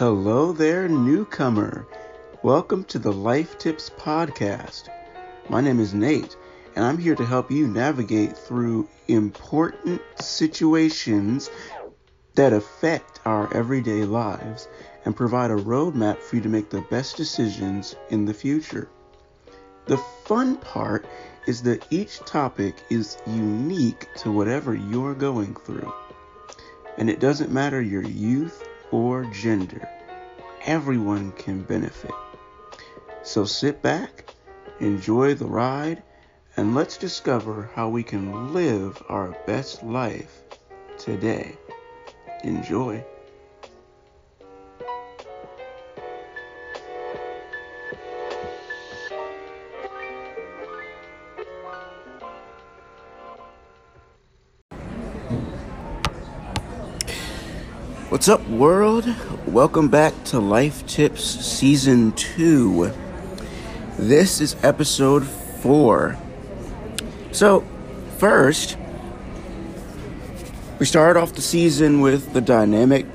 Hello there, newcomer. Welcome to the Life Tips Podcast. My name is Nate, and I'm here to help you navigate through important situations that affect our everyday lives and provide a roadmap for you to make the best decisions in the future. The fun part is that each topic is unique to whatever you're going through. And it doesn't matter your youth or gender, everyone can benefit. So sit back, enjoy the ride, and let's discover how we can live our best life today. Enjoy. What's up, world? Welcome back to Life Tips Season 2. This is episode 4. So, first, we started off the season with the dynamic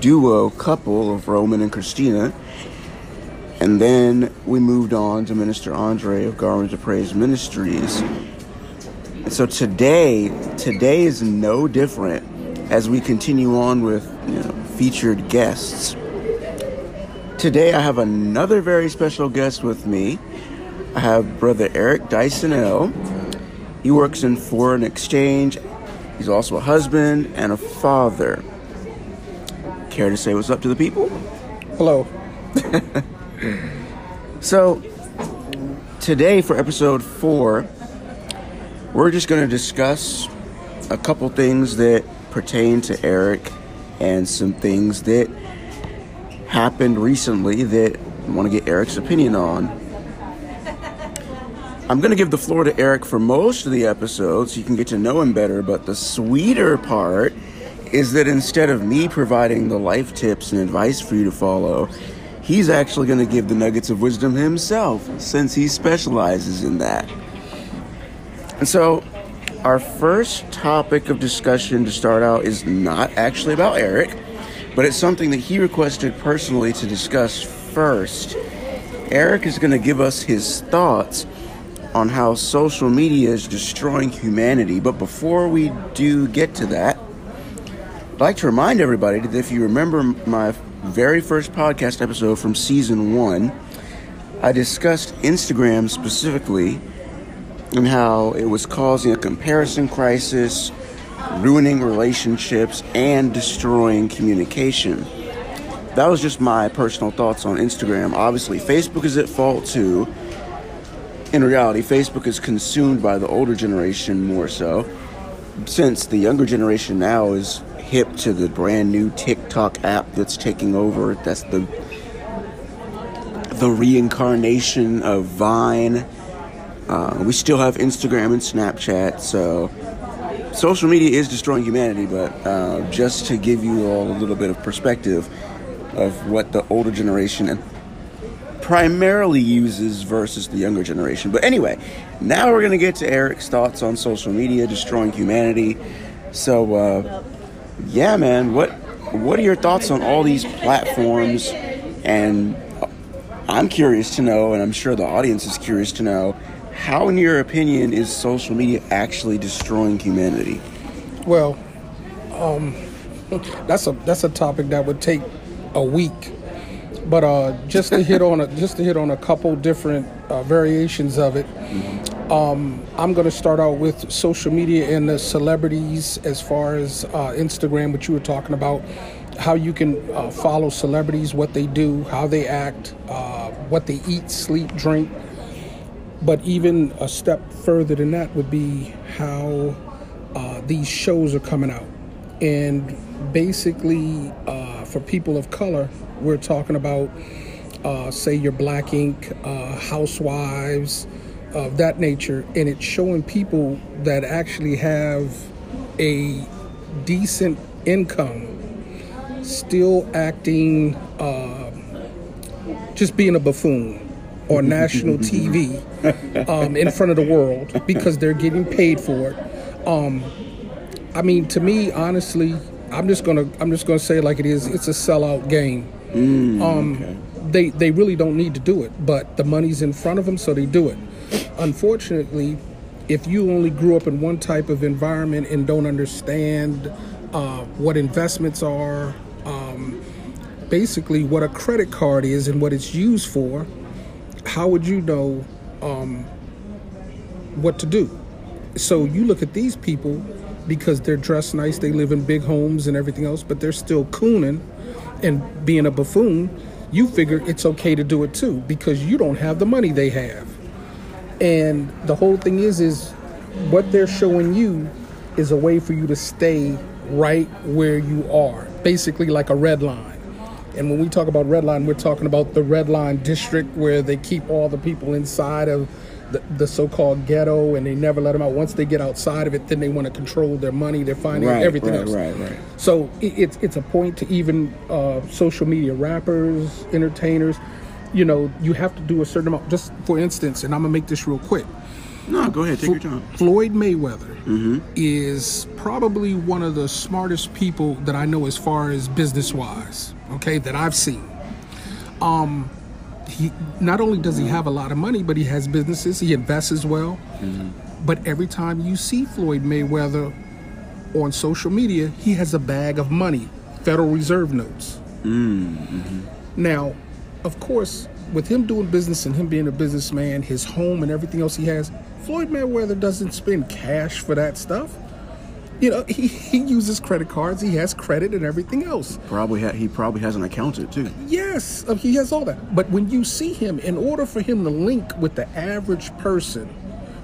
duo couple of Roman and Christina. And then we moved on to Minister Andre of Garments of Praise Ministries. And so today, today is no different as we continue on with you know, featured guests. Today I have another very special guest with me. I have Brother Eric Dysonell. He works in foreign exchange. He's also a husband and a father. Care to say what's up to the people? Hello. so, today for episode four, we're just going to discuss a couple things that pertain to Eric and some things that happened recently that I want to get Eric's opinion on. I'm going to give the floor to Eric for most of the episodes. so you can get to know him better, but the sweeter part is that instead of me providing the life tips and advice for you to follow, he's actually going to give the nuggets of wisdom himself since he specializes in that. And so our first topic of discussion to start out is not actually about Eric, but it's something that he requested personally to discuss first. Eric is going to give us his thoughts on how social media is destroying humanity. But before we do get to that, I'd like to remind everybody that if you remember my very first podcast episode from season one, I discussed Instagram specifically and how it was causing a comparison crisis, ruining relationships, and destroying communication. That was just my personal thoughts on Instagram. Obviously, Facebook is at fault too. In reality, Facebook is consumed by the older generation more so, since the younger generation now is hip to the brand new TikTok app that's taking over. That's the the reincarnation of Vine uh, we still have Instagram and Snapchat, so social media is destroying humanity. But uh, just to give you all a little bit of perspective of what the older generation primarily uses versus the younger generation. But anyway, now we're gonna get to Eric's thoughts on social media destroying humanity. So, uh, yeah, man, what what are your thoughts on all these platforms? And I'm curious to know, and I'm sure the audience is curious to know how, in your opinion, is social media actually destroying humanity? Well, um, that's a that's a topic that would take a week, but uh, just to hit on a, just to hit on a couple different uh, variations of it. Um, I'm going to start out with social media and the celebrities as far as uh, Instagram, which you were talking about, how you can uh, follow celebrities, what they do, how they act, uh, what they eat, sleep, drink, but even a step further than that would be how uh, these shows are coming out. And basically, uh, for people of color, we're talking about, uh, say, your Black Ink, uh, Housewives, of that nature. And it's showing people that actually have a decent income still acting, uh, just being a buffoon on national TV um, in front of the world because they're getting paid for it. Um, I mean, to me, honestly, I'm just gonna I'm just gonna say like it is. It's a sellout game. um, okay. They they really don't need to do it, but the money's in front of them, so they do it. Unfortunately, if you only grew up in one type of environment and don't understand uh, what investments are, um, basically what a credit card is and what it's used for, how would you know um, what to do? So you look at these people because they're dressed nice, they live in big homes and everything else, but they're still cooning and being a buffoon. You figure it's okay to do it too because you don't have the money they have. And the whole thing is, is what they're showing you is a way for you to stay right where you are, basically like a red line. And when we talk about red line, we're talking about the red line district where they keep all the people inside of the, the so-called ghetto and they never let them out. Once they get outside of it, then they want to control their money, their finances, Right, everything right, else. right, right. So it, it's it's a point to even uh, social media rappers, entertainers. You know, you have to do a certain amount. Just for instance, and I'm gonna make this real quick. No, go ahead. Take your time. Floyd Mayweather is probably one of the smartest people that I know as far as business wise, okay, that I've seen. Um he not only does he mm-hmm. have a lot of money, but he has businesses, he invests as well. Mm-hmm. But every time you see Floyd Mayweather on social media, he has a bag of money, Federal Reserve notes. Mm-hmm. Now, of course, with him doing business and him being a businessman, his home and everything else he has, Floyd Mayweather doesn't spend cash for that stuff. You know, he, he uses credit cards, he has credit and everything else. Probably ha- he probably has an accountant too. Yes, uh, he has all that. But when you see him, in order for him to link with the average person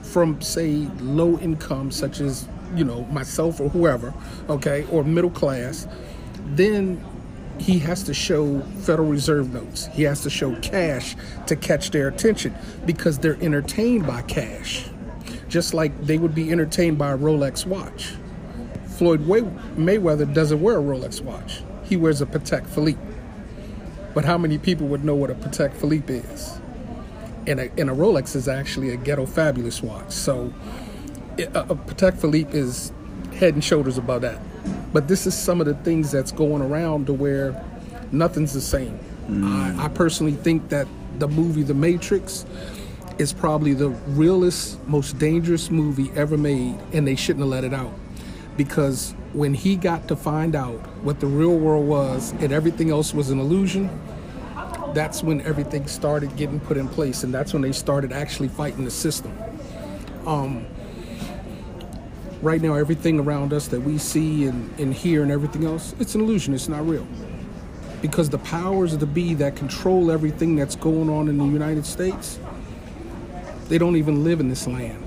from, say, low income, such as, you know, myself or whoever, okay, or middle class, then he has to show Federal Reserve notes. He has to show cash to catch their attention because they're entertained by cash, just like they would be entertained by a Rolex watch. Floyd Way- Mayweather doesn't wear a Rolex watch. He wears a Patek Philippe. But how many people would know what a Patek Philippe is? And a, and a Rolex is actually a ghetto fabulous watch. So a, a Patek Philippe is head and shoulders above that. But this is some of the things that's going around to where nothing's the same. Mm. I, I personally think that the movie The Matrix is probably the realest, most dangerous movie ever made, and they shouldn't have let it out. Because when he got to find out what the real world was and everything else was an illusion, that's when everything started getting put in place, and that's when they started actually fighting the system. Um, right now, everything around us that we see and, and hear and everything else, it's an illusion, it's not real. Because the powers of the be that control everything that's going on in the United States, they don't even live in this land.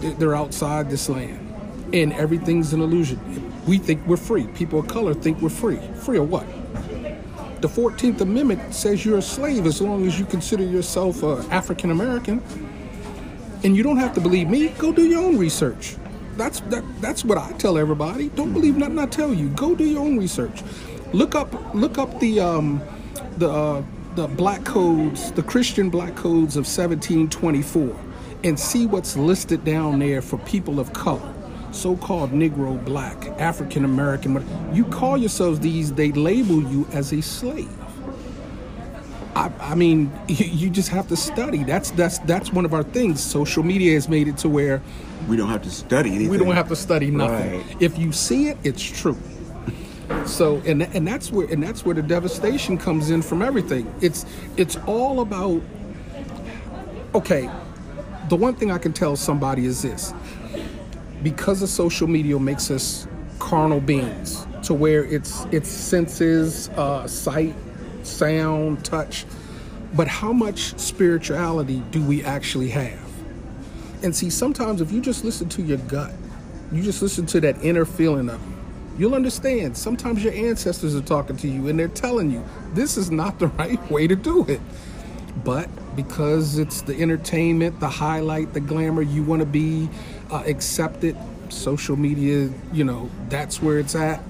They- They're outside this land. And everything's an illusion. We think we're free. People of color think we're free. Free of what? The 14th Amendment says you're a slave as long as you consider yourself uh, African American. And you don't have to believe me. Go do your own research. That's that, that's what I tell everybody. Don't believe nothing I tell you. Go do your own research. Look up look up the um, the uh, the black codes, the Christian black codes of 1724, and see what's listed down there for people of color, so-called Negro, Black, African American. You call yourselves these. They label you as a slave. I, I mean, you, you just have to study. That's that's that's one of our things. Social media has made it to where We don't have to study anything. we don't have to study nothing. Right. If you see it, it's true. So and and that's where and that's where the devastation comes in from everything. It's it's all about okay. The one thing I can tell somebody is this. Because of social media makes us carnal beings to where it's it's senses, uh, sight, sound, touch. But how much spirituality do we actually have? And see, sometimes if you just listen to your gut, you just listen to that inner feeling of you, you'll understand. Sometimes your ancestors are talking to you and they're telling you this is not the right way to do it. But because it's the entertainment, the highlight, the glamour, you want to be uh, accepted. Social media, you know, that's where it's at.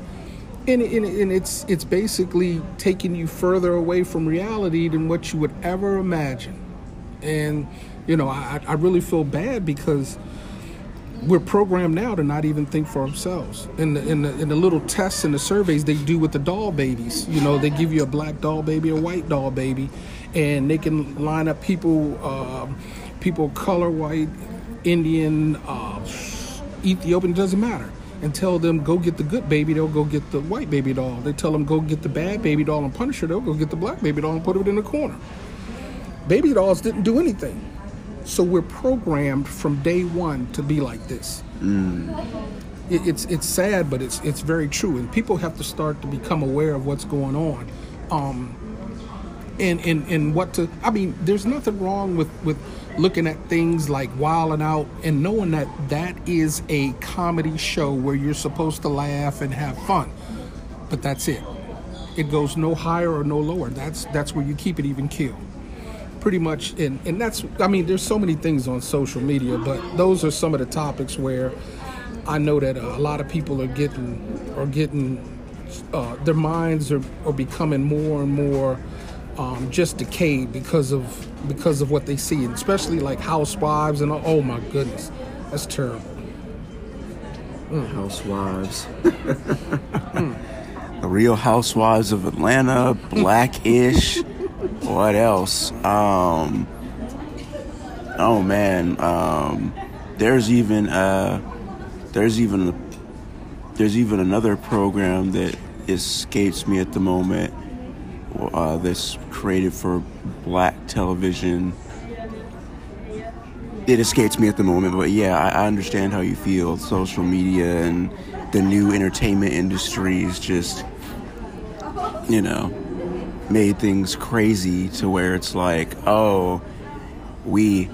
And, and, and it's it's basically taking you further away from reality than what you would ever imagine. And you know, I, I really feel bad because we're programmed now to not even think for ourselves. In the, in the in the little tests and the surveys they do with the doll babies, you know, they give you a black doll baby, a white doll baby, and they can line up people, uh, people color white, Indian, uh, Ethiopian, it doesn't matter. And tell them go get the good baby, they'll go get the white baby doll. They tell them go get the bad baby doll and punish her, they'll go get the black baby doll and put it in the corner. Baby dolls didn't do anything. So we're programmed from day one to be like this. It, it's it's sad, but it's it's very true, and people have to start to become aware of what's going on. Um, and, and, and what to I mean, there's nothing wrong with, with looking at things like Wild 'N Out and knowing that that is a comedy show where you're supposed to laugh and have fun. But that's it. It goes no higher or no lower. That's that's where you keep it even keel pretty much and, and that's i mean there's so many things on social media but those are some of the topics where i know that a lot of people are getting are getting uh, their minds are, are becoming more and more um, just decayed because of because of what they see and especially like housewives and oh my goodness that's terrible Housewives. the Real Housewives of Atlanta, Blackish. what else? Um, oh man, um, there's even uh, there's even there's even another program that escapes me at the moment. Uh, created for black television. It escapes me at the moment, but yeah, I, I understand how you feel. Social media and the new entertainment industry is just, you know, made things crazy to where it's like, oh, we.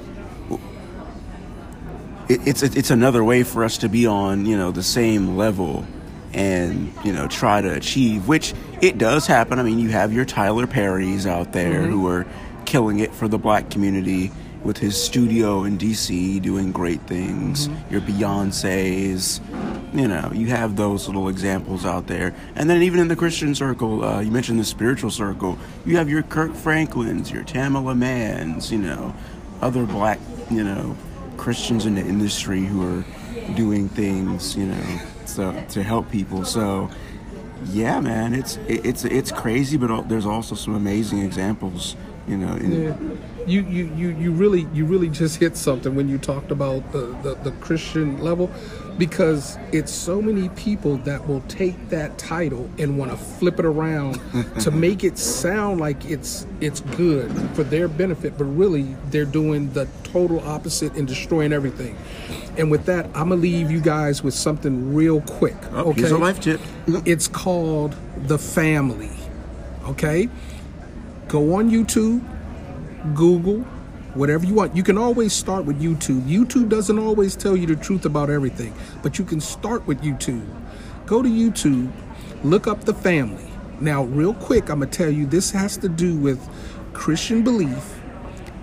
It, it's it's another way for us to be on you know the same level, and you know try to achieve, which it does happen. I mean, you have your Tyler Perrys out there who are killing it for the black community with his studio in DC doing great things. Your Beyonces, you know, you have those little examples out there. And then even in the Christian circle, uh, you mentioned the spiritual circle, you have your Kirk Franklins, your Tamela Manns you know, other black, you know, Christians in the industry who are doing things, you know, so to help people. So, yeah, man, it's it, it's it's crazy, but there's also some amazing examples, you know. In, Yeah. You, you, you, you really you really just hit something when you talked about the, the, the Christian level because it's so many people that will take that title and want to flip it around to make it sound like it's it's good for their benefit but really they're doing the total opposite and destroying everything. And with that, I'm gonna leave you guys with something real quick. Oh, here's a life tip. It's called The Family. Okay? Go on YouTube, Google, whatever you want. You can always start with YouTube. YouTube doesn't always tell you the truth about everything, but you can start with YouTube. Go to YouTube, look up The Family. Now, real quick, I'm going to tell you this has to do with Christian belief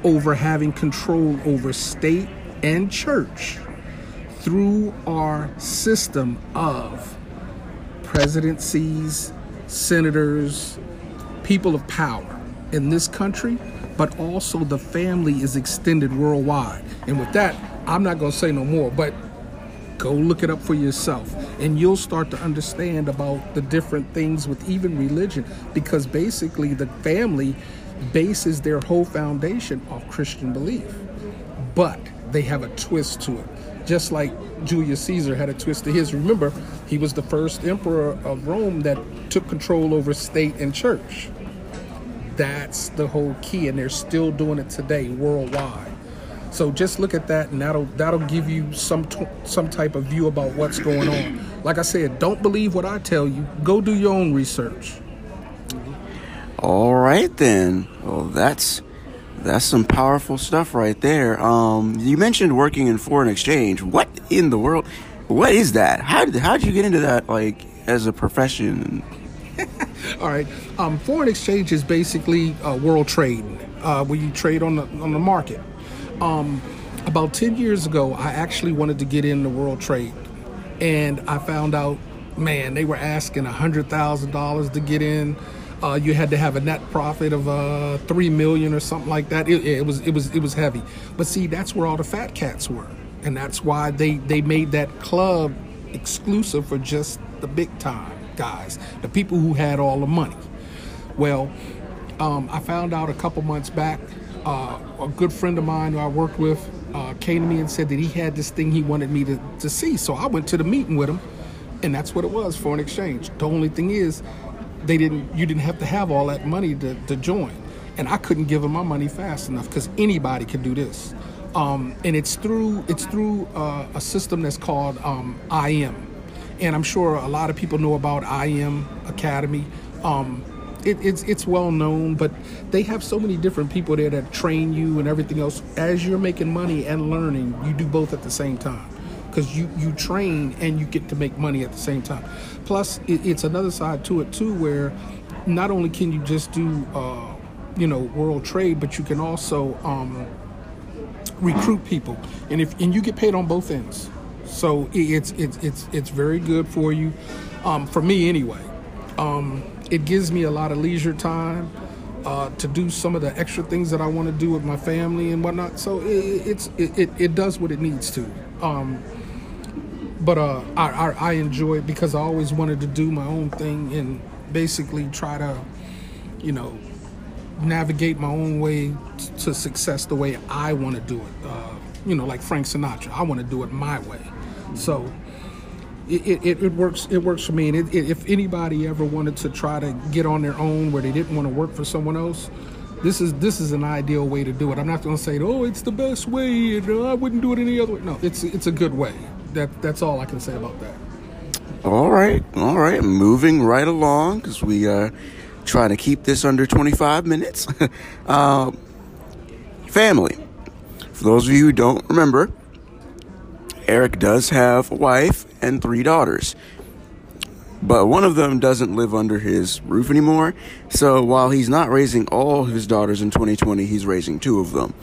over having control over state and church through our system of presidencies, senators, people of power in this country, but also the family is extended worldwide. And with that, I'm not going to say no more, but go look it up for yourself and you'll start to understand about the different things with even religion because basically the family bases their whole foundation off Christian belief. But they have a twist to it. Just like Julius Caesar had a twist to his. Remember, he was the first emperor of Rome that took control over state and church. That's the whole key, and they're still doing it today worldwide. So just look at that, and that'll that'll give you some t- some type of view about what's going on. Like I said, don't believe what I tell you. Go do your own research. All right then. Well, that's that's some powerful stuff right there. Um, you mentioned working in foreign exchange. What in the world? What is that? How did how did you get into that? Like as a profession? All right. Um, foreign exchange is basically uh, world trade, uh, where you trade on the on the market. Um, about ten years ago, I actually wanted to get into world trade, and I found out, man, they were asking hundred thousand dollars to get in. Uh, you had to have a net profit of uh, three million or something like that. It, it was it was it was heavy. But see, that's where all the fat cats were. and that's why they they made that club exclusive for just the big time guys, the people who had all the money. Well, um, I found out a couple months back, uh, a good friend of mine who I worked with uh, came to me and said that he had this thing he wanted me to, to see. So I went to the meeting with him, and that's what it was foreign exchange. The only thing is, they didn't. You didn't have to have all that money to, to join, and I couldn't give him my money fast enough because anybody can do this. Um, and it's through it's through uh, a system that's called um, IM, and I'm sure a lot of people know about IM Academy. Um, it, it's it's well known, but they have so many different people there that train you and everything else. As you're making money and learning, you do both at the same time because you you train and you get to make money at the same time. Plus, it, it's another side to it too, where not only can you just do uh, you know world trade, but you can also um, recruit people, and if and you get paid on both ends. So it's it's it's it's very good for you, um, for me anyway. Um, it gives me a lot of leisure time uh, to do some of the extra things that I want to do with my family and whatnot. So it, it's it, it, it, does what it needs to. Um, but uh, I, I, I enjoy it because I always wanted to do my own thing and basically try to, you know, navigate my own way to success the way I want to do it. Uh, you know, like Frank Sinatra, I want to do it my way. So it, it, it, works it works for me. And it, if anybody ever wanted to try to get on their own where they didn't want to work for someone else this is this is an ideal way to do it. I'm not going to say oh it's the best way and uh, i wouldn't do it any other way. No it's it's a good way. That that's all i can say about that. All right all right. Moving right along because we are trying to keep this under 25 minutes. Uh, family. For those of you who don't remember Eric does have a wife and three daughters. But one of them doesn't live under his roof anymore. So while he's not raising all his daughters in 2020, he's raising two of them.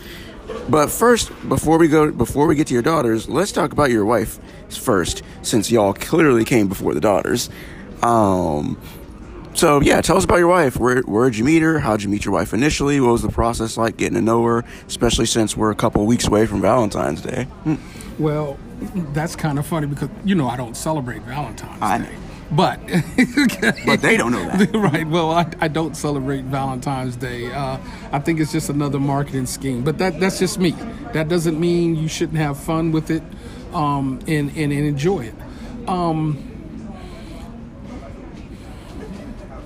But first, before we go, before we get to your daughters, let's talk about your wife first, since y'all clearly came before the daughters. Um, so yeah, tell us about your wife. Where where'd you meet her? How'd you meet your wife initially? What was the process like getting to know her? Especially since we're a couple weeks away from Valentine's Day. Hmm. Well, that's kind of funny because you know I don't celebrate Valentine's I Day. Know. But but they don't know that, right? Well, I, I don't celebrate Valentine's Day. Uh, I think it's just another marketing scheme. But that that's just me. That doesn't mean you shouldn't have fun with it um, and, and, and enjoy it. Um,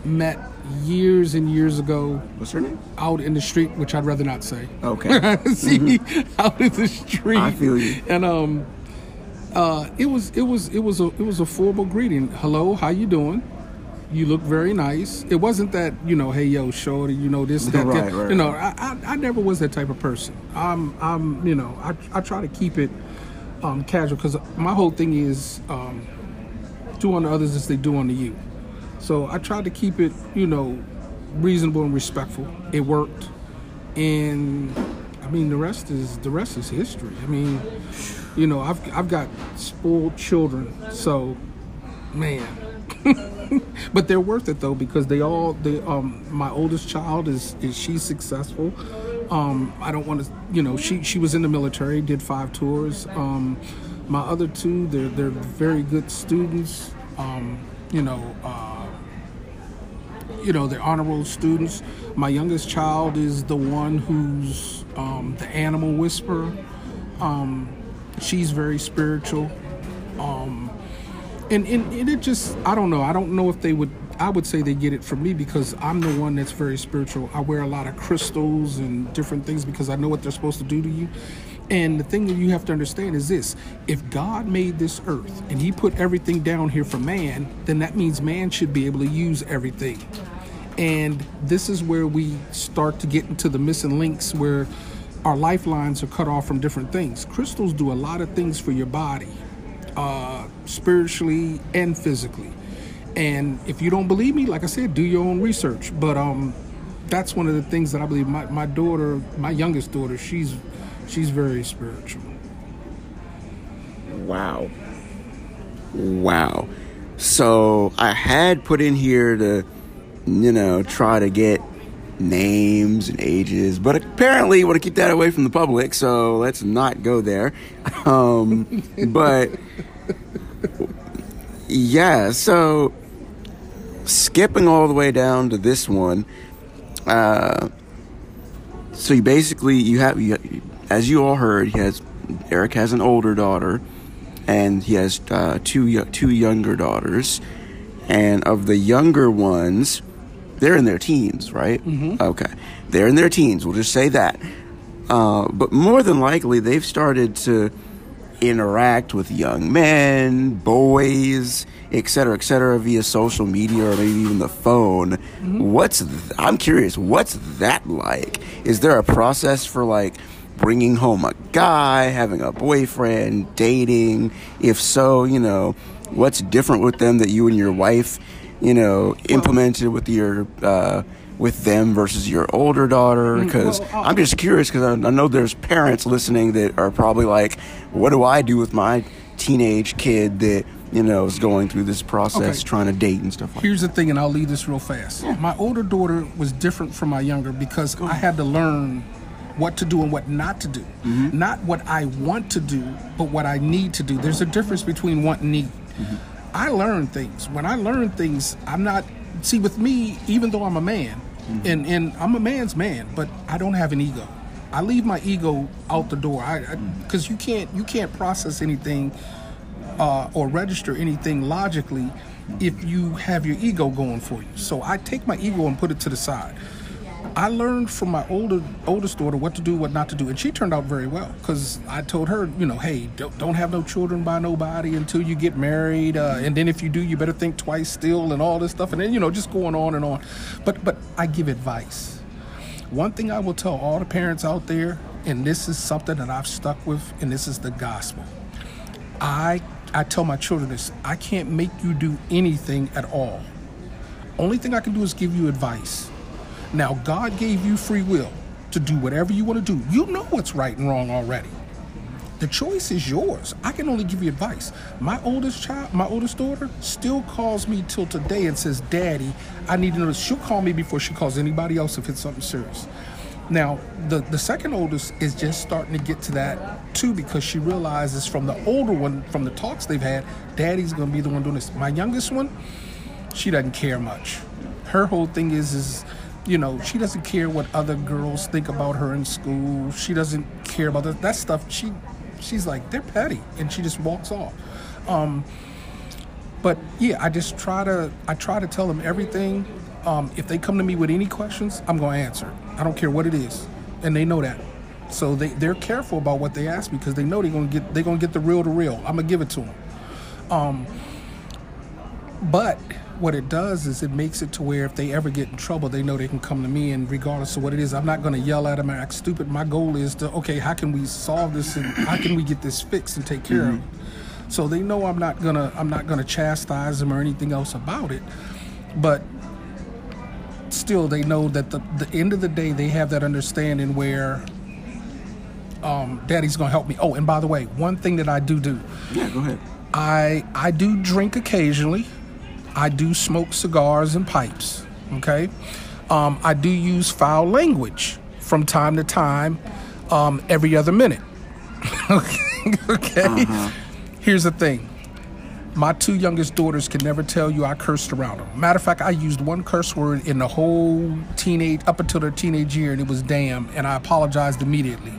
met years and years ago. What's her name? Out in the street, which I'd rather not say. Okay. See, mm-hmm. out in the street. I feel you. And um, uh, it was it was it was a it was a formal greeting. Hello, how you doing? You look very nice. It wasn't that you know, hey yo, shorty, you know this that, right, right, you know. I, I, I never was that type of person. I'm I'm you know I I try to keep it um, casual because my whole thing is um, do unto others as they do unto you. So I tried to keep it you know reasonable and respectful. It worked, and I mean the rest is the rest is history. I mean you know, I've I've got spoiled children, so man. but they're worth it though because they all they um my oldest child is is she's successful. Um, I don't want to you know she she was in the military, did five tours. Um, my other two they're they're very good students. Um, you know. Uh, you know they're honorable students. My youngest child is the one who's um, the animal whisperer. Um, she's very spiritual. Um and, and, and it just i don't know. I don't know if they would i would say they get it from me because i'm the one that's very spiritual. I wear a lot of crystals and different things because i know what they're supposed to do to you. And the thing that you have to understand is this. If God made this earth and He put everything down here for man, then that means man should be able to use everything. And this is where we start to get into the missing links where our lifelines are cut off from different things. Crystals do a lot of things for your body, uh, spiritually and physically. And if you don't believe me, like I said, do your own research. But um, that's one of the things that I believe. My, my daughter, my youngest daughter, she's she's very spiritual. Wow. Wow. So I had put in here to, you know, try to get names and ages, but apparently want to keep that away from the public, so let's not go there. Um, but yeah, so skipping all the way down to this one. Uh, so you basically you have you, as you all heard, he has Eric has an older daughter, and he has uh, two two younger daughters, and of the younger ones, they're in their teens, right? Mm-hmm. Okay, they're in their teens. We'll just say that. Uh, but more than likely, they've started to interact with young men, boys, etc., etc., via social media or maybe even the phone. Mm-hmm. What's th- I'm curious, what's that like? Is there a process for like bringing home a guy, having a boyfriend, dating? If so, you know, what's different with them that you and your wife, you know, implemented with your uh, with them versus your older daughter? Because well, uh, I'm just curious because I, I know there's parents listening that are probably like, "What do I do with my teenage kid that you know is going through this process, Okay. trying to date and stuff like?" Here's the thing, and I'll leave this real fast. My older daughter was different from my younger because I had to learn what to do and what not to do. Not what I want to do, but what I need to do. There's a difference between want and need. I learn things. When I learn things, I'm not. See, with me, even though I'm a man, and, and I'm a man's man, but I don't have an ego. I leave my ego out the door. I because you can't you can't process anything uh, or register anything logically if you have your ego going for you. So I take my ego and put it to the side. I learned from my older oldest daughter what to do, what not to do, and she turned out very well. Because I told her, you know, hey, don't, don't have no children by nobody until you get married, uh, and then if you do, you better think twice still, and all this stuff, and then you know, just going on and on. But but I give advice. One thing I will tell all the parents out there, and this is something that I've stuck with, and this is the gospel. I I tell my children this: I can't make you do anything at all. Only thing I can do is give you advice. Now, God gave you free will to do whatever you want to do. You know what's right and wrong already. The choice is yours. I can only give you advice. My oldest child, my oldest daughter, still calls me till today and says, "Daddy, I need to know." She'll call me before she calls anybody else if it's something serious. Now, the the second oldest is just starting to get to that too because she realizes from the older one, from the talks they've had, Daddy's to be the one doing this. My youngest one, she doesn't care much. Her whole thing is is you know, she doesn't care what other girls think about her in school. She doesn't care about that, that stuff. She she's like, they're petty and she just walks off. Um but yeah, I just try to I try to tell them everything. Um, if they come to me with any questions, I'm gonna answer. I don't care what it is. And they know that. So they, they're careful about what they ask me because they know they're gonna get they're gonna get the real to real. I'm gonna give it to them. Um, but what it does is it makes it to where if they ever get in trouble, they know they can come to me, and regardless of what it is, I'm not going to yell at them and act stupid. My goal is to, okay, how can we solve this and how can we get this fixed and take care of it? So they know I'm not gonna I'm not gonna chastise them or anything else about it, but still they know that the the end of the day they have that understanding where. Um, Daddy's gonna help me. Oh, and by the way, one thing that I do do, Yeah, go ahead. I I do drink occasionally. I do smoke cigars and pipes. Okay, um, I do use foul language from time to time, um, every other minute. okay. okay? Here's the thing. My two youngest daughters can never tell you I cursed around them. Matter of fact, I used one curse word in the whole teenage up until their teenage year, and it was damn, and I apologized immediately.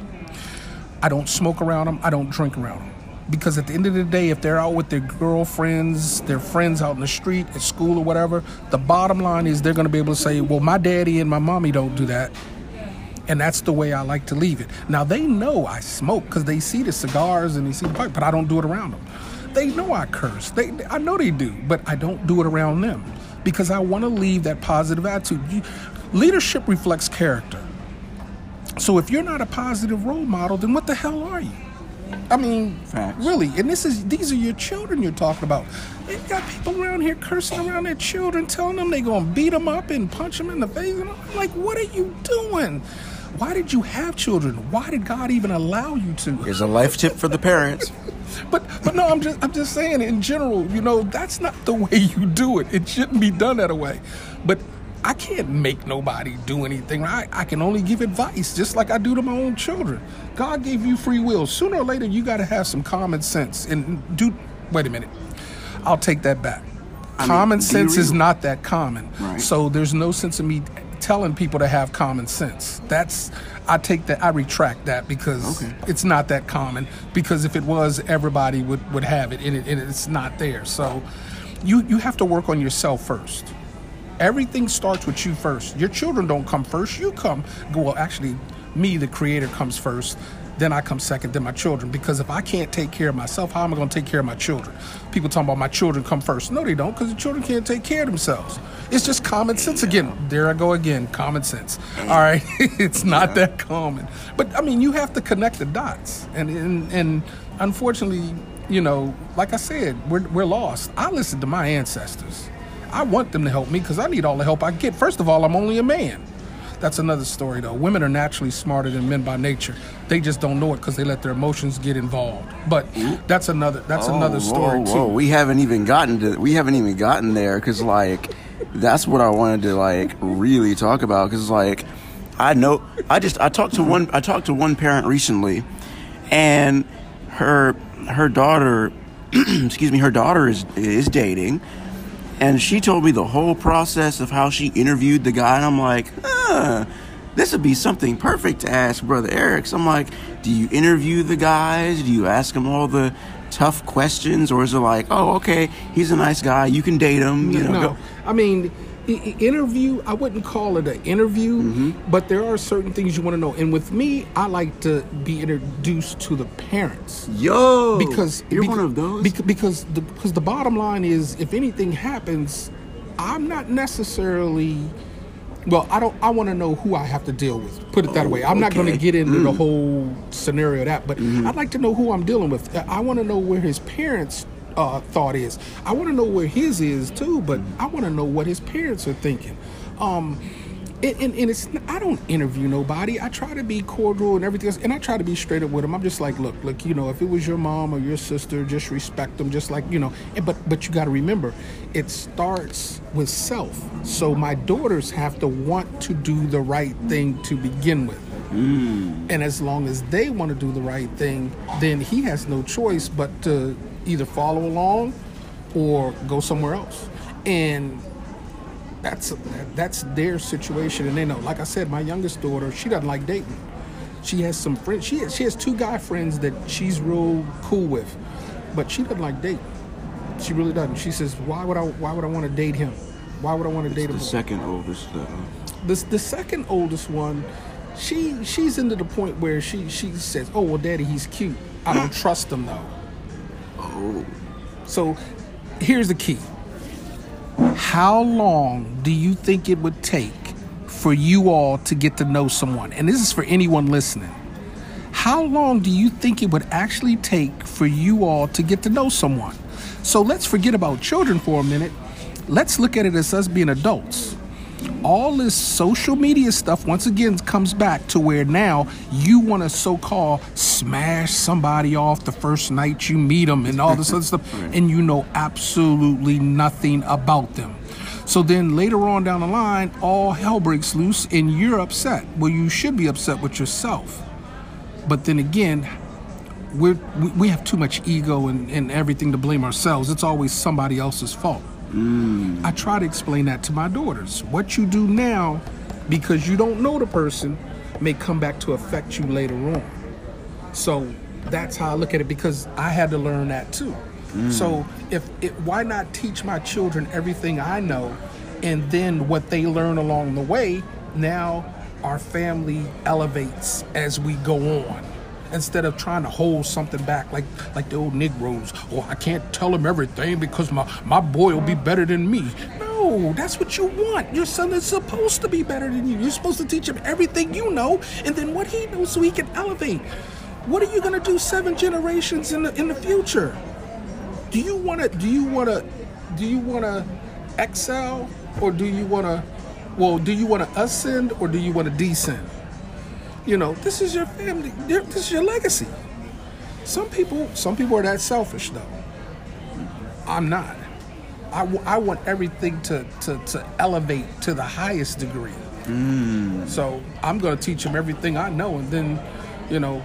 I don't smoke around them. I don't drink around them. Because at the end of the day, if they're out with their girlfriends, their friends out in the street, at school, or whatever, the bottom line is they're going to be able to say, well, my daddy and my mommy don't do that. And that's the way I like to leave it. Now, they know I smoke because they see the cigars and they see the pipe, but I don't do it around them. They know I curse. They, I know they do, but I don't do it around them because I want to leave that positive attitude. You, leadership reflects character. So if you're not a positive role model, then what the hell are you? I mean, Facts. really, and this is these are your children you're talking about. You got people around here cursing around their children, telling them they're gonna beat them up and punch them in the face. And I'm like, what are you doing? Why did you have children? Why did God even allow you to? Here's a life tip for the parents. But but no, I'm just I'm just saying in general, you know, that's not the way you do it. It shouldn't be done that way. But I can't make nobody do anything. I, I can only give advice, just like I do to my own children. God gave you free will. Sooner or later, you got to have some common sense and do. Wait a minute. I'll take that back. I common be sense is not that common. Right. So there's no sense in me telling people to have common sense. That's I take that I retract that because Okay. it's not that common. Because if it was, everybody would, would have it and, it and it's not there. So you you have to work on yourself first. Everything starts with you first. Your children don't come first. You come. Well, actually, me, the creator, comes first. Then I come second. Then my children. Because if I can't take care of myself, how am I going to take care of my children? People talking about my children come first. No, they don't, because the children can't take care of themselves. It's just common sense again. There I go again. Common sense. All right, it's not that common. But I mean, you have to connect the dots, and and and unfortunately, you know, like I said, we're we're lost. I listen to my ancestors. I want them to help me because I need all the help I get. First of all, I'm only a man. That's another story, though. Women are naturally smarter than men by nature. They just don't know it because they let their emotions get involved. But that's another that's another oh, story whoa, whoa. too. We haven't even gotten to. We haven't even gotten there because like that's what I wanted to like really talk about because like I know I just I talked to one I talked to one parent recently, and her her daughter, excuse me, her daughter is is dating. And she told me the whole process of how she interviewed the guy, and I'm like, huh, this would be something perfect to ask Brother Eric. So I'm like, do you interview the guys? Do you ask them all the tough questions, or is it like, oh, okay, he's a nice guy, you can date him, you know? no, go- I mean, interview. I wouldn't call it an interview, Mm-hmm. but there are certain things you want to know. And with me, I like to be introduced to the parents Yo, because you're beca- one of those. Because because the, because the bottom line is, if anything happens, I'm not necessarily. Well, I don't. I want to know who I have to deal with. Put it that way. I'm not going to get into the whole scenario of that, but I'd like to know who I'm dealing with. I want to know where his parents' uh, thought is. I want to know where his is too, but I want to know what his parents are thinking. Um, and, and, and it's I don't interview nobody. I try to be cordial and everything else, and I try to be straight up with them. I'm just like, look, look, you know, if it was your mom or your sister, just respect them, just like you know. And, but but you got to remember, it starts with self. So my daughters have to want to do the right thing to begin with. And as long as they want to do the right thing, then he has no choice but to either follow along or go somewhere else. And that's that's their situation, and they know. Like I said, my youngest daughter, she doesn't like dating. She has some friends. She has, she has two guy friends that she's real cool with, but she doesn't like dating. She really doesn't. She says, "Why would I? Why would I want to date him? Why would I want to date the him?" second oldest, though. the the second oldest one, she she's into the point where she she says, "Oh well, Daddy, he's cute. I don't trust him though." So, here's the key. How long do you think it would take for you all to get to know someone? And this is for anyone listening. How long do you think it would actually take for you all to get to know someone? So let's forget about children for a minute. Let's look at it as us being adults. All this social media stuff once again comes back to where now you want to so-called smash somebody off the first night you meet them and all this other stuff, and you know absolutely nothing about them. So then later on down the line, all hell breaks loose and you're upset. Well, you should be upset with yourself. But then again, we're, we we have too much ego and, and everything to blame ourselves. It's always somebody else's fault. I try to explain that to my daughters. What you do now, because you don't know the person, may come back to affect you later on. So that's how I look at it because I had to learn that too. So if it, why not teach my children everything I know, and then what they learn along the way? Now our family elevates as we go on. Instead of trying to hold something back like like the old Negroes, oh I can't tell him everything because my, my boy will be better than me. No, that's what you want. Your son is supposed to be better than you. You're supposed to teach him everything you know and then what he knows so he can elevate. What are you gonna do seven generations in the in the future? Do you wanna do you wanna do you wanna excel or do you wanna well do you wanna ascend or do you wanna descend? You know, this is your family. This is your legacy. Some people, some people are that selfish though. I'm not. I, w- I want everything to, to, to elevate to the highest degree. So I'm going to teach him everything I know and then, you know,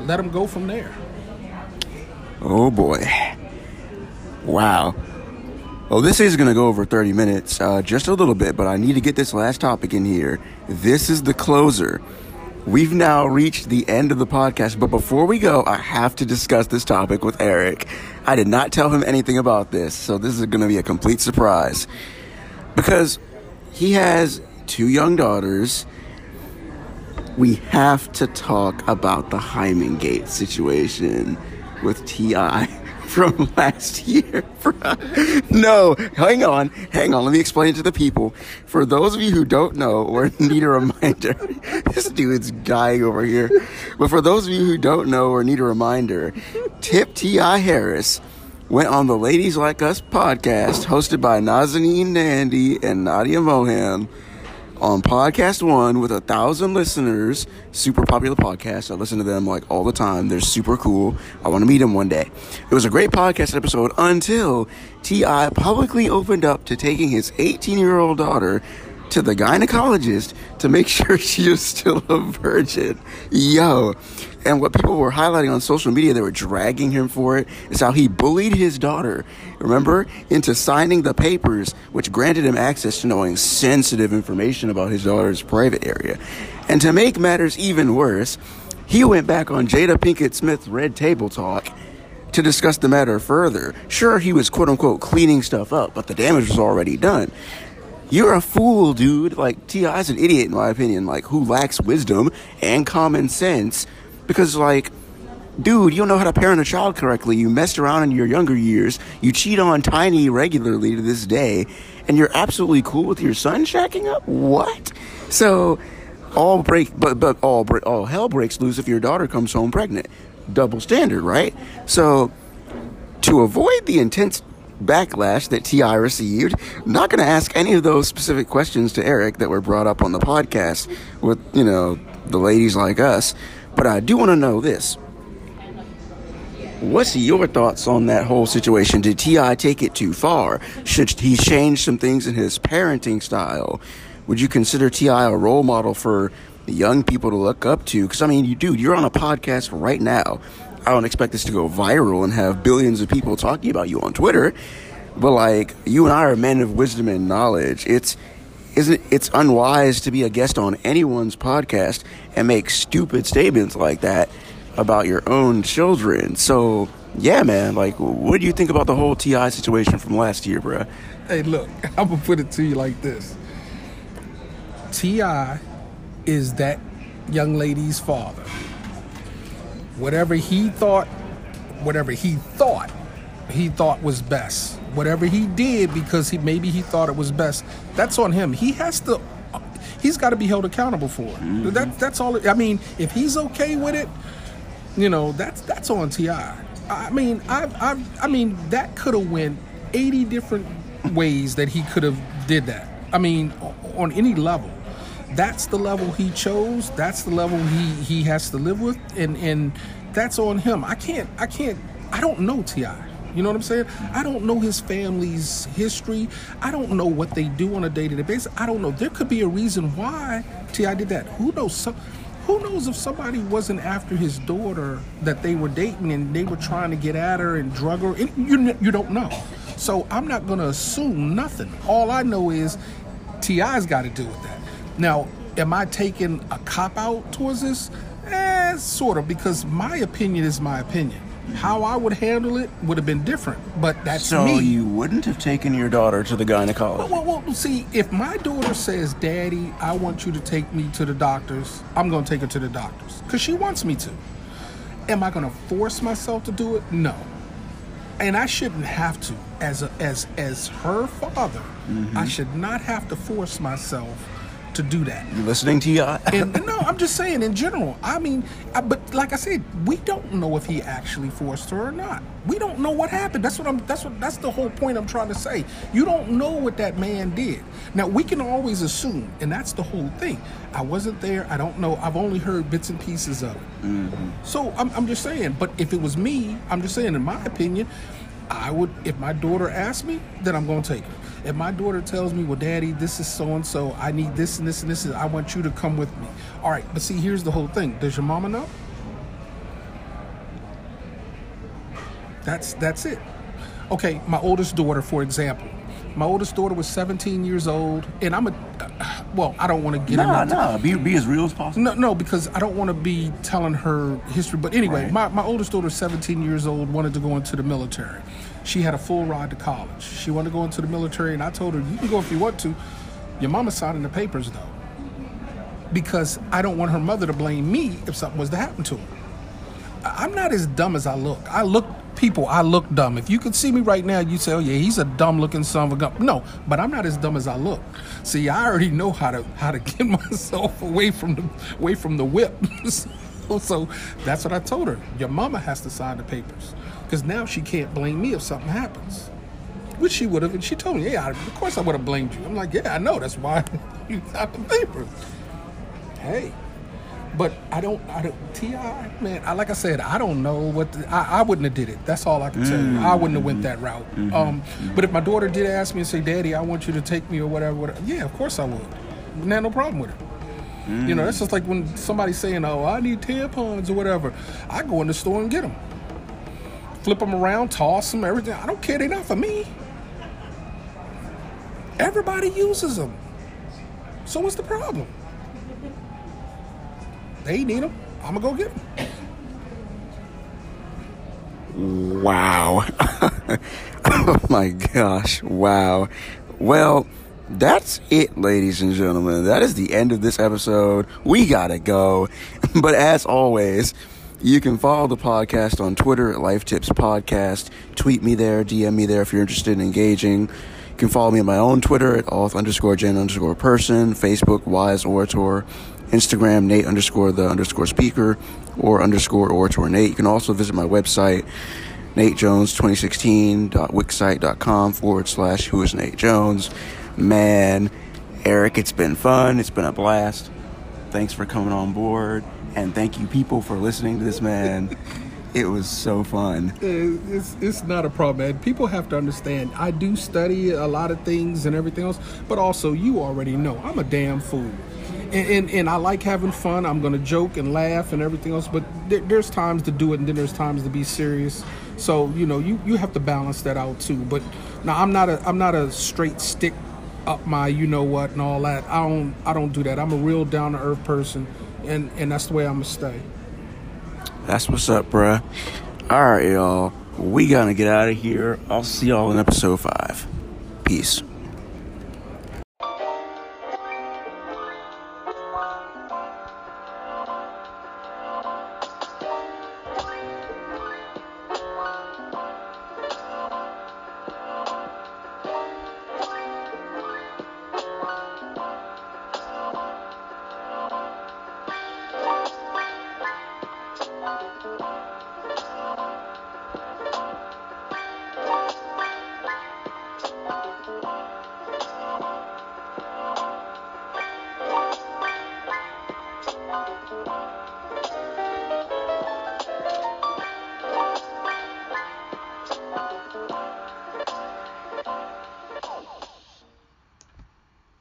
let him go from there. Oh boy. Wow. Well, this is going to go over 30 minutes, uh, just a little bit, but I need to get this last topic in here. This is the closer. We've now reached the end of the podcast, but before we go, I have to discuss this topic with Eric. I did not tell him anything about this, so this is going to be a complete surprise. Because he has two young daughters. We have to talk about the Hymen Gate situation with T.I. from last year. no, hang on, hang on. Let me explain it to the people. For those of you who don't know or need a reminder, this dude's dying over here. But for those of you who don't know or need a reminder, Tip T.I. Harris went on the Ladies Like Us podcast hosted by Nazanin Mandi and Nadia Moham on PodcastOne with a thousand listeners. Super popular podcast. I listen to them like all the time. They're super cool. I want to meet them one day. It was a great podcast episode until ti publicly opened up to taking his 18 year old daughter to the gynecologist to make sure she is still a virgin. Yo and what people were highlighting on social media they were dragging him for it is how he bullied his daughter remember into signing the papers which granted him access to knowing sensitive information about his daughter's private area and to make matters even worse he went back on jada pinkett smith's red table talk to discuss the matter further sure he was quote unquote cleaning stuff up but the damage was already done you're a fool, dude. Like, T.I.'s an idiot, in my opinion, like, who lacks wisdom and common sense. Because, like, dude, you don't know how to parent a child correctly. You messed around in your younger years. You cheat on Tiny regularly to this day. And you're absolutely cool with your son shacking up? What? So, all break, but, but all, bre- all hell breaks loose if your daughter comes home pregnant. Double standard, right? So, to avoid the intense backlash that T.I. received, I'm not going to ask any of those specific questions to Eric that were brought up on the podcast with, you know, the ladies like us. But I do want to know this. What's your thoughts on that whole situation? Did T.I. take it too far? Should he change some things in his parenting style? Would you consider T.I. a role model for young people to look up to? Because, I mean, you dude, you're on a podcast right now. I don't expect this to go viral and have billions of people talking about you on Twitter. But like you and I are men of wisdom and knowledge. It's isn't it's unwise to be a guest on anyone's podcast and make stupid statements like that about your own children. So yeah, man, like what do you think about the whole TI situation from last year, bruh? Hey, look, I'm gonna put it to you like this: Ti is that young lady's father. Whatever he thought, whatever he thought, he thought was best. Whatever he did because he maybe he thought it was best. That's on him. He has to. He's got to be held accountable for it. Mm-hmm. That, that's all. I mean, if he's okay with it, you know, that's that's on Ti. I mean, I I I mean that could have went eighty different ways that he could have did that. I mean, on any level. That's the level he chose. That's the level he he has to live with, and and that's on him. I can't I can't I don't know Ti. You know what I'm saying? I don't know his family's history. I don't know what they do on a day to day basis. I don't know. There could be a reason why Ti did that. Who knows? Who knows if somebody wasn't after his daughter that they were dating and they were trying to get at her and drug her? And you you don't know. So I'm not gonna assume nothing. All I know is Ti's got to do with that. Now, am I taking a cop out towards this? Eh, sort of, because my opinion is my opinion. How I would handle it would have been different, but that's So me. you wouldn't have taken your daughter to the gynecologist? Well, well, well, see, if my daughter says, "Daddy, I want you to take me to the doctors," I'm going to take her to the doctors because she wants me to. Am I going to force myself to do it? No. And I shouldn't have to. As a, as as her father, I mm-hmm. should not have to force myself to do that. You listening, Ti? And no, I'm just saying in general. I mean, I, but like I said, we don't know if he actually forced her or not. We don't know what happened. That's what I'm. That's what. That's the whole point I'm trying to say. You don't know what that man did. Now we can always assume, and that's the whole thing. I wasn't there. I don't know. I've only heard bits and pieces of it. Mm-hmm. So I'm, I'm just saying. But if it was me, I'm just saying. In my opinion, I would, if my daughter asks me, then I'm going to take her. If my daughter tells me, well, daddy, this is so and so, I need this and this and this, and I want you to come with me. All right, but see, here's the whole thing. Does your mama know? That's that's it. Okay, my oldest daughter, for example. My oldest daughter was 17 years old, and I'm a well. I don't want to get No, into no, be, be as real as possible. no, no, because I don't want to be telling her history. But anyway, Right. my, my oldest daughter, 17 years old, wanted to go into the military. She had a full ride to college. She wanted to go into the military, and I told her, you can go if you want to. Your mama's signing the papers, though. Because I don't want her mother to blame me if something was to happen to her. I'm not as dumb as I look. I look, people, I look dumb. If you could see me right now, you'd say, oh, yeah, he's a dumb looking son of a gun. No, but I'm not as dumb as I look. See, I already know how to how to get myself away from the away from the whip. so, so that's what I told her. Your mama has to sign the papers. Because now she can't blame me if something happens. Which she would have, and she told me, yeah, of course I would have blamed you. I'm like, yeah, I know. That's why you signed the papers. Hey, but I don't, I don't, Ti man. I, like I said, I don't know what the, I, I wouldn't have did it. That's all I can tell you. I wouldn't have went that route. Mm-hmm. Mm-hmm. Um, mm-hmm. but if my daughter did ask me and say, "Daddy, I want you to take me or whatever," whatever yeah, of course I would. Wouldn't have no problem with it. You know, that's mm. just like when somebody's saying, "Oh, I need tampons or whatever." I go in the store and get them, flip them around, toss them, everything. I don't care. They're not for me. Everybody uses them. So what's the problem? They need them. I'm gonna go get them. Wow. oh my gosh. Wow. Well, that's it, ladies and gentlemen. That is the end of this episode. We gotta go. But as always, you can follow the podcast on Twitter at Life Tips Podcast. Tweet me there, DM me there if you're interested in engaging. You can follow me on my own Twitter at auth underscore gen underscore person, Facebook Wise Orator, Instagram Nate underscore the underscore speaker, or underscore Orator Nate. You can also visit my website, natejones2016.wixsite.com forward slash who is Nate Jones. Man, Eric, it's been fun. It's been a blast. Thanks for coming on board. And thank you, people, for listening to this man. it was so fun. Uh, it's, it's not a problem, man. People have to understand. I do study a lot of things and everything else, but also you already know I'm a damn fool. And, and, and I like having fun. I'm going to joke and laugh and everything else, but there, there's times to do it and then there's times to be serious. So you know, you, you have to balance that out too. But now I'm not a I'm not a straight stick up my you know what and all that. I don't I don't do that. I'm a real down to earth person, and and that's the way I'm gonna stay. That's what's up, bruh. All right, y'all. We gotta get out of here. I'll see y'all in episode five. Peace.